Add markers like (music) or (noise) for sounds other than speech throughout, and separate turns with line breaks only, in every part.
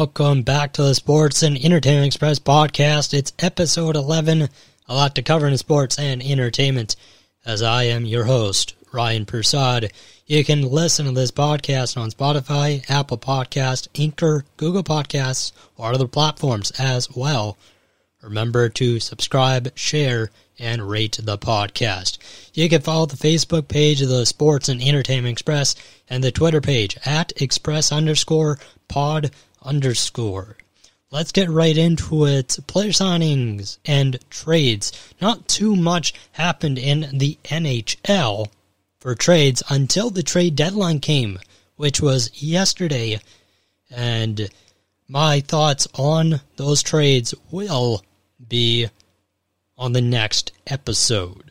Welcome back to the Sports and Entertainment Express podcast. It's episode 11, a lot to cover in sports and entertainment, as I am your host, Ryan Prasad. You can listen to this podcast on Spotify, Apple Podcast, Anchor, Google Podcasts, or other platforms as well. Remember to subscribe, share, and rate the podcast. You can follow the Facebook page of the Sports and Entertainment Express and the Twitter page at express underscore pod underscore. Let's get right into it. Player signings and trades. Not too much happened in the NHL for trades until the trade deadline came, which was yesterday. And my thoughts on those trades will be on the next episode.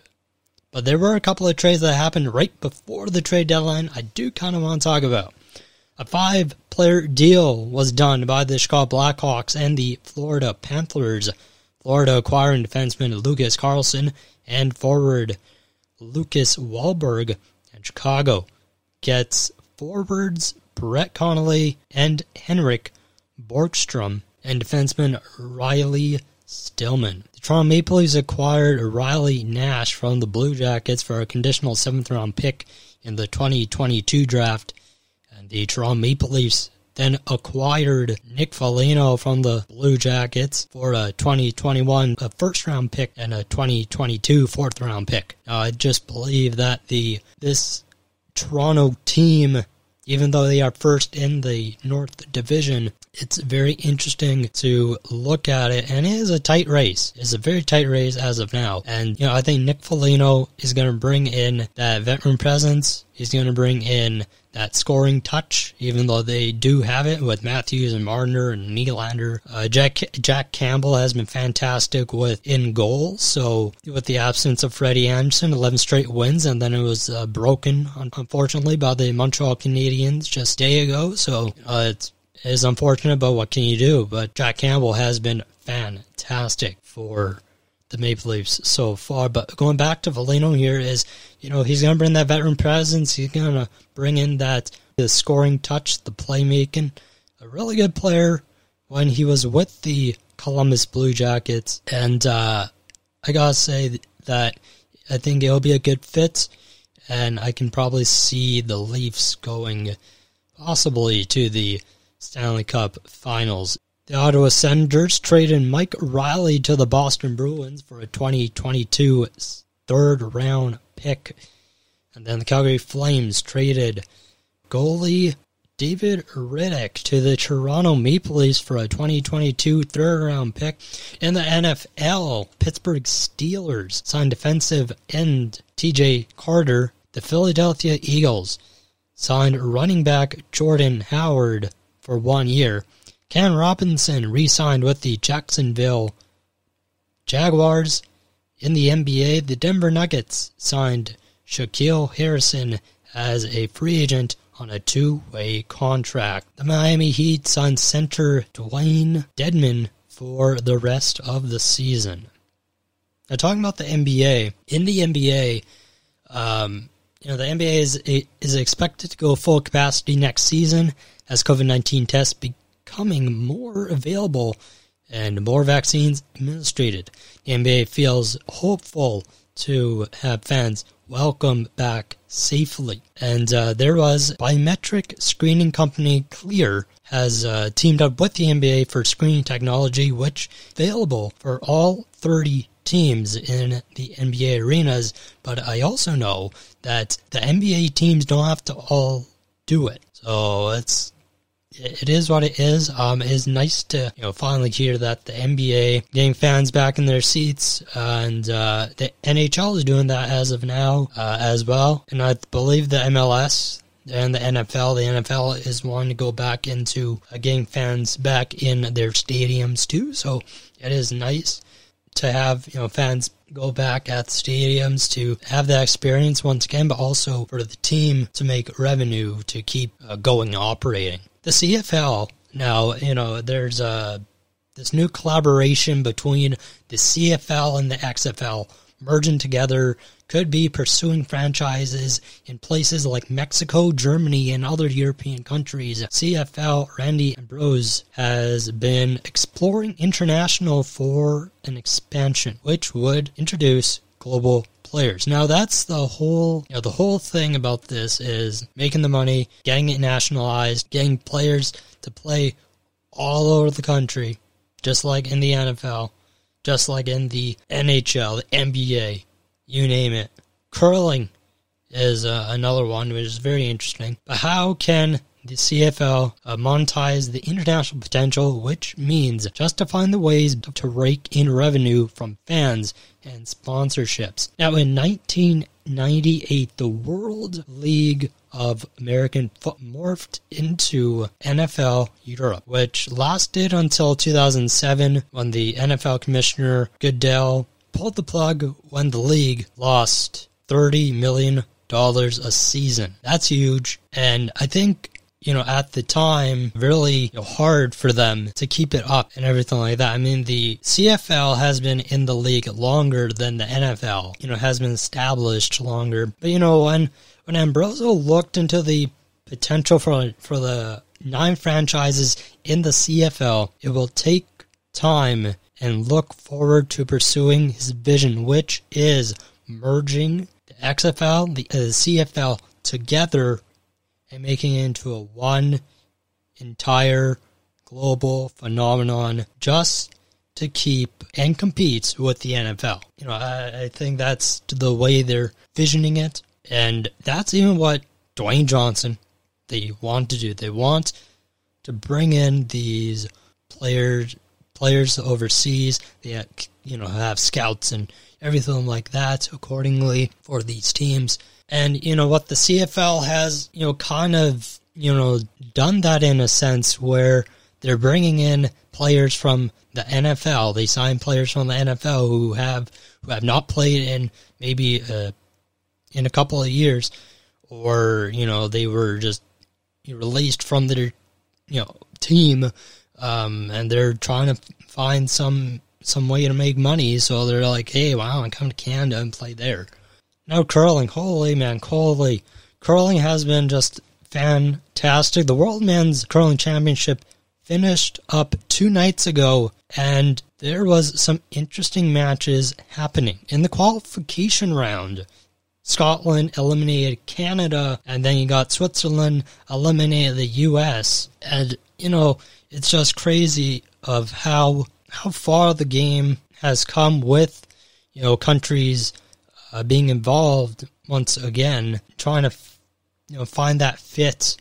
But there were a couple of trades that happened right before the trade deadline I do kind of want to talk about. A five player deal was done by the Chicago Blackhawks and the Florida Panthers. Florida acquiring defenseman Lucas Carlsson and forward Lucas Wallmark. And Chicago gets forwards Brett Connolly and Henrik Borgstrom and defenseman Riley Stillman. The Toronto Maple Leafs acquired Riley Nash from the Blue Jackets for a conditional seventh round pick in the 2022 draft. The Toronto Maple Leafs then acquired Nick Foligno from the Blue Jackets for a 2021 a first round pick and a 2022 fourth round pick. Now, I just believe that the this Toronto team even though they are first in the North Division, it's very interesting to look at it. And it is a tight race. It's a very tight race as of now. And, you know, I think Nick Foligno is going to bring in that veteran presence. He's going to bring in that scoring touch, even though they do have it with Matthews and Marner and Nylander. Uh, Jack Jack Campbell has been fantastic with in goal. So with the absence of Freddie Andersen, 11 straight wins, and then it was uh, broken unfortunately by the Montreal Canadiens just day ago. So uh, it's it is unfortunate, but what can you do? But Jack Campbell has been fantastic for the Maple Leafs so far. But going back to Foligno here is, you know, he's going to bring that veteran presence. He's going to bring in that the scoring touch, the playmaking. A really good player when he was with the Columbus Blue Jackets. And uh, I got to say that I think it'll be a good fit. And I can probably see the Leafs going possibly to the Stanley Cup finals the Ottawa Senators traded Mike Reilly to the Boston Bruins for a 2022 third round pick. And then the Calgary Flames traded goalie David Rittich to the Toronto Maple Leafs for a 2022 third round pick. In the NFL, Pittsburgh Steelers signed defensive end TJ Carter. The Philadelphia Eagles signed running back Jordan Howard for one year. Ken Robinson re signed with the Jacksonville Jaguars. In the NBA, the Denver Nuggets signed Shaquille Harrison as a free agent on a two way contract. The Miami Heat signed center Dewayne Dedmon for the rest of the season. Now, talking about the NBA, in the NBA, um, you know, the NBA is is expected to go full capacity next season as COVID nineteen tests be, becoming more available and more vaccines administered. The NBA feels hopeful to have fans welcome back safely. And uh, there was biometric screening company Clear has uh, teamed up with the NBA for screening technology, which available for all 30 teams in the NBA arenas. But I also know that the NBA teams don't have to all do it. So it's it is what it is. Um, it is nice to you know finally hear that the NBA getting fans back in their seats, uh, and uh, the NHL is doing that as of now uh, as well. And I believe the MLS and the NFL, the NFL is wanting to go back into uh, getting fans back in their stadiums too. So it is nice to have you know fans go back at stadiums to have that experience once again, but also for the team to make revenue to keep uh, going and operating. The CFL now, you know, there's a this new collaboration between the CFL and the XFL merging together could be pursuing franchises in places like Mexico, Germany, and other European countries. CFL Randy Ambrosie has been exploring international for an expansion, which would introduce global players. Now that's the whole you know the whole thing about this is making the money, getting it nationalized, getting players to play all over the country, just like in the NFL, just like in the NHL, the NBA, you name it. Curling is uh, another one which is very interesting. But how can the CFL uh, monetize the international potential, which means justifying the ways to rake in revenue from fans and sponsorships. Now, in 1998, the World League of American Foot morphed into NFL Europe, which lasted until 2007 when the NFL commissioner Goodell pulled the plug when the league lost $30 million a season. That's huge. And I think you know, at the time, really you know, hard for them to keep it up and everything like that. I mean, the CFL has been in the league longer than the NFL, you know, has been established longer. But, you know, when, when Ambrosie looked into the potential for, for the nine franchises in the CFL, it will take time and look forward to pursuing his vision, which is merging the XFL, the, uh, the CFL together and making it into a one entire global phenomenon just to keep and compete with the NFL. You know, I, I think that's the way they're visioning it. And that's even what Dwayne Johnson, they want to do. They want to bring in these players players overseas. They you know have scouts and everything like that accordingly for these teams. And you know what the CFL has, you know, kind of, you know, done that in a sense where they're bringing in players from the NFL. They sign players from the NFL who have who have not played in maybe uh, in a couple of years, or you know they were just released from their you know team, um, and they're trying to find some some way to make money. So they're like, hey, wow, I come to Canada and play there. Now curling, holy man, holy. Curling has been just fantastic. The World Men's Curling Championship finished up two nights ago, and there was some interesting matches happening. In the qualification round, Scotland eliminated Canada, and then you got Switzerland eliminated the U.S. And you know, it's just crazy of how how far the game has come with you know countries uh, being involved once again, trying to you know find that fit,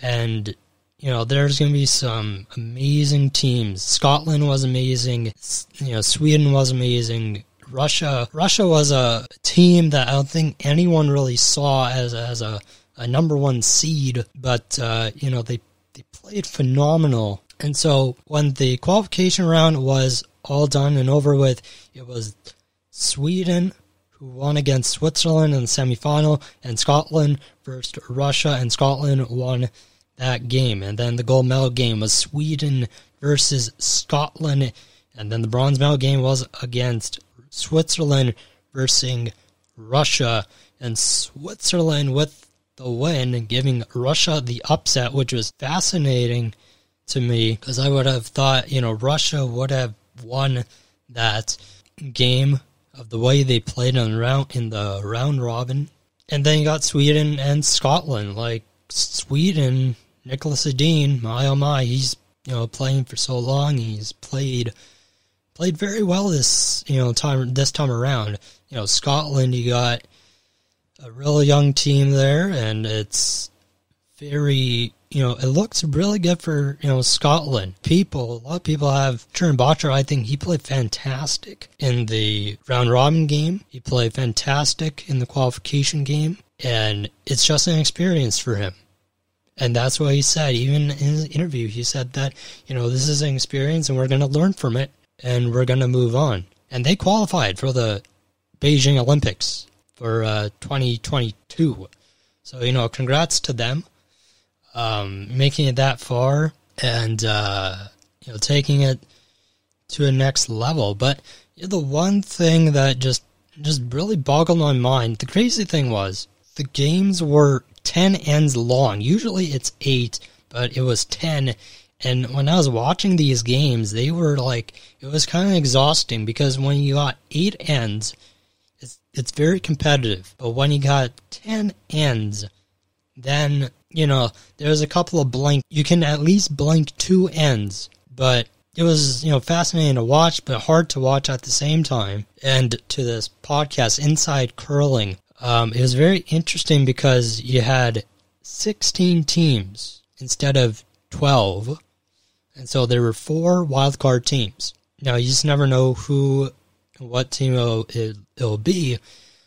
and you know there's going to be some amazing teams. Scotland was amazing. You know Sweden was amazing. Russia Russia was a team that I don't think anyone really saw as as a, a number one seed, but uh, you know they they played phenomenal. And so when the qualification round was all done and over with, it was Sweden who won against Switzerland in the semifinal, and Scotland versus Russia, and Scotland won that game. And then the gold medal game was Sweden versus Scotland, and then the bronze medal game was against Switzerland versus Russia, and Switzerland with the win, giving Russia the upset, which was fascinating to me because I would have thought, you know, Russia would have won that game of the way they played in round in the round robin. And then you got Sweden and Scotland. Like Sweden, Niklas Edin, my oh my, he's you know playing for so long. He's played played very well this you know time this time around. You know Scotland, you got a real young team there, and it's very you know, it looks really good for, you know, Scotland. People, a lot of people have Turin Bottcher. I think he played fantastic in the round robin game. He played fantastic in the qualification game. And it's just an experience for him. And that's what he said. Even in his interview, he said that, you know, this is an experience and we're going to learn from it and we're going to move on. And they qualified for the Beijing Olympics for uh, 2022. So, you know, congrats to them um, making it that far and uh, you know taking it to a next level. But the one thing that just just really boggled my mind. The crazy thing was the games were 10 ends long. Usually it's 8, but it was 10. And when I was watching these games, they were like, it was kind of exhausting because when you got 8 ends, it's, very competitive. But when you got 10 ends, then, you know, there's a couple of blank, you can at least blank two ends, but it was, you know, fascinating to watch, but hard to watch at the same time. And to this podcast, Inside Curling, um, it was very interesting because you had 16 teams instead of 12. And so there were four wildcard teams. Now, you just never know who, what team it'll, it, will be.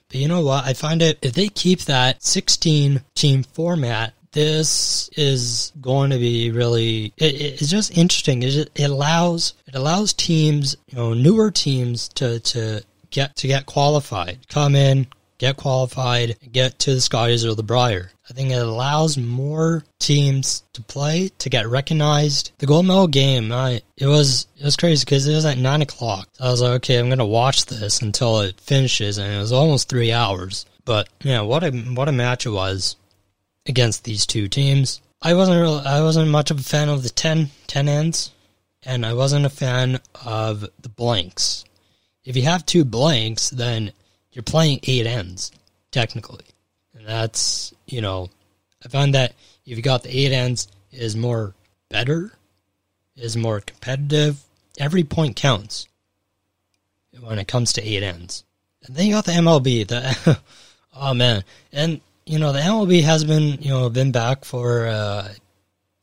But you know what? I find it, if they keep that 16 team format, this is going to be really it, it's just interesting it, it allows it allows teams you know newer teams to to get to get qualified come in get qualified, get to the Scotties or the Brier. I think it allows more teams to play to get recognized. The gold medal game, I it was it was crazy because it was at nine o'clock. So I was like, okay, I'm gonna watch this until it finishes, and it was almost three hours. But yeah, what a what a match it was against these two teams. I wasn't really, I wasn't much of a fan of the 10, 10 ends, and I wasn't a fan of the blanks. If you have two blanks, then you're playing eight ends technically, and that's you know, I find that if you got the eight ends is more better, is more competitive. Every point counts when it comes to eight ends. And then you got the MLB. The (laughs) oh man, and you know the MLB has been you know been back for uh,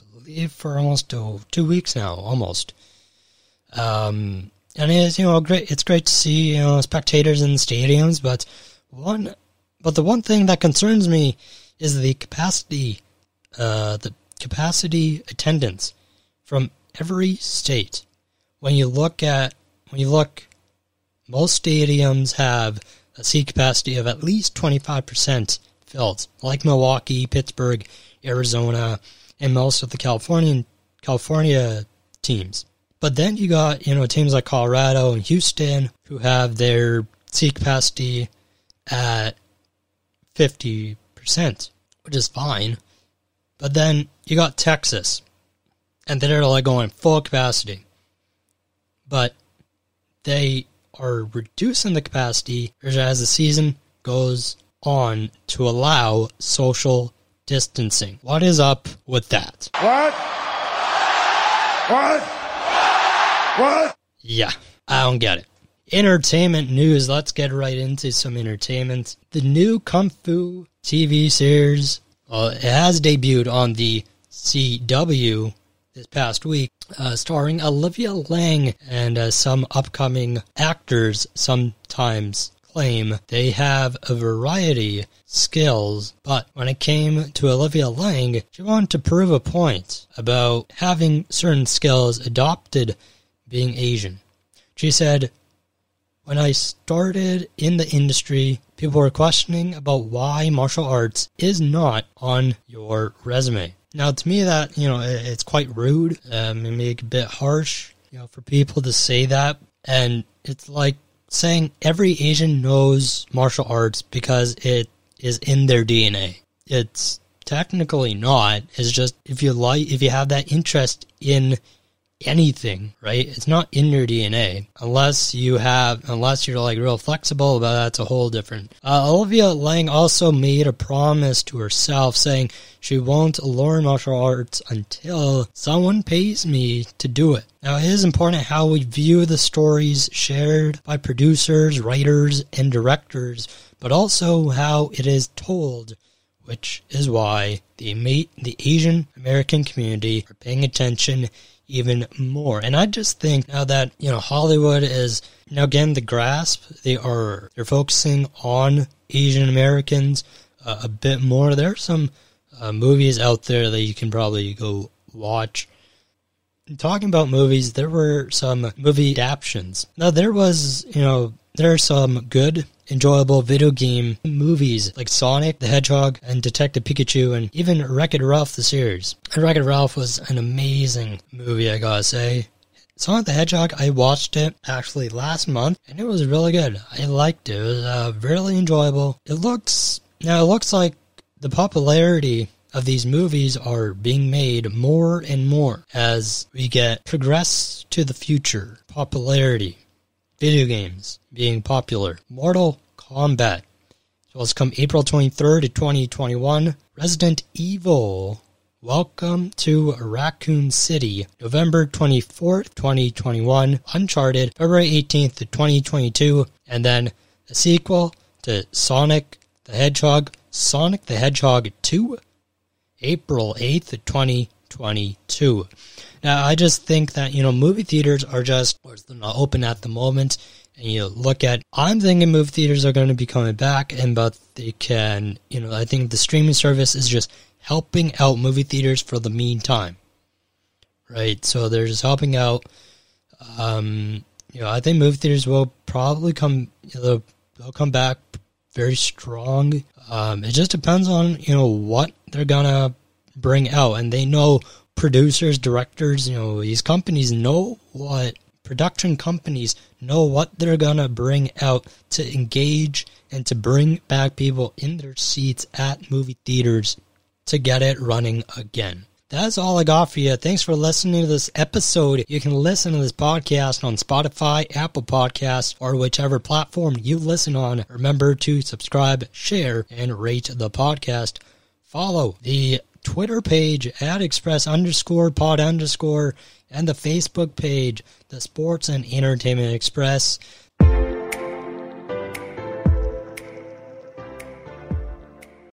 I believe for almost two, two weeks now, almost. Um, and it's you know great. It's great to see you know spectators in stadiums, but one, but the one thing that concerns me is the capacity, uh, the capacity attendance from every state. When you look at when you look, most stadiums have a seat capacity of at least twenty five percent filled, like Milwaukee, Pittsburgh, Arizona, and most of the Californian California teams. But then you got, you know, teams like Colorado and Houston who have their seat capacity at 50%, which is fine. But then you got Texas, and they're like going full capacity. But they are reducing the capacity as the season goes on to allow social distancing. What is up with that?
What? What? What?
Yeah, I don't get it. Entertainment news. Let's get right into some entertainment. The new Kung Fu TV series uh, has debuted on the CW this past week, uh, starring Olivia Liang and uh, some upcoming actors. Sometimes claim they have a variety skills, but when it came to Olivia Liang, she wanted to prove a point about having certain skills adopted being Asian. She said, When I started in the industry, people were questioning about why martial arts is not on your resume. Now, to me, that, you know, it's quite rude, um, maybe a bit harsh, you know, for people to say that. And it's like saying every Asian knows martial arts because it is in their DNA. It's technically not. It's just if you like, if you have that interest in anything, right? It's not in your DNA unless you have, unless you're like real flexible, but that's a whole different. Uh, Olivia Liang also made a promise to herself saying she won't learn martial arts until someone pays me to do it. Now, it is important how we view the stories shared by producers, writers, and directors, but also how it is told which is why the the Asian American community are paying attention even more. And I just think now that, you know, Hollywood is now again the grasp, they are they're focusing on Asian Americans uh, a bit more. There are some uh, movies out there that you can probably go watch. talking about movies, there were some movie adaptations. Now there was, you know, there are some good enjoyable video game movies like Sonic the Hedgehog and Detective Pikachu and even Wreck-It Ralph the series. And Wreck-It Ralph was an amazing movie, I gotta say. Sonic the Hedgehog, I watched it actually last month, and it was really good. I liked it. It was uh, really enjoyable. It looks now. It looks like the popularity of these movies are being made more and more as we get progress to the future. Popularity, video games being popular. Mortal Kombat. So it's come April 23rd, 2021. Resident Evil Welcome to Raccoon City, November 24th, 2021. Uncharted, February 18th, 2022. And then the sequel to Sonic the Hedgehog, Sonic the Hedgehog 2, April 8th, 2022. Now, I just think that, you know, movie theaters are just, or they're not open at the moment. And you look at, I'm thinking movie theaters are going to be coming back, and but they can, you know, I think the streaming service is just helping out movie theaters for the meantime. Right? So they're just helping out. Um, you know, I think movie theaters will probably come, you know, they'll, they'll come back very strong. Um, it just depends on, you know, what they're going to bring out. And they know producers, directors, you know, these companies know what production companies know what they're to bring out to engage and to bring back people in their seats at movie theaters to get it running again. That's all I got for you. Thanks for listening to this episode. You can listen to this podcast on Spotify, Apple Podcasts, or whichever platform you listen on. Remember to subscribe, share, and rate the podcast. Follow the Twitter page at express underscore pod underscore and the Facebook page, the Sports and Entertainment Express.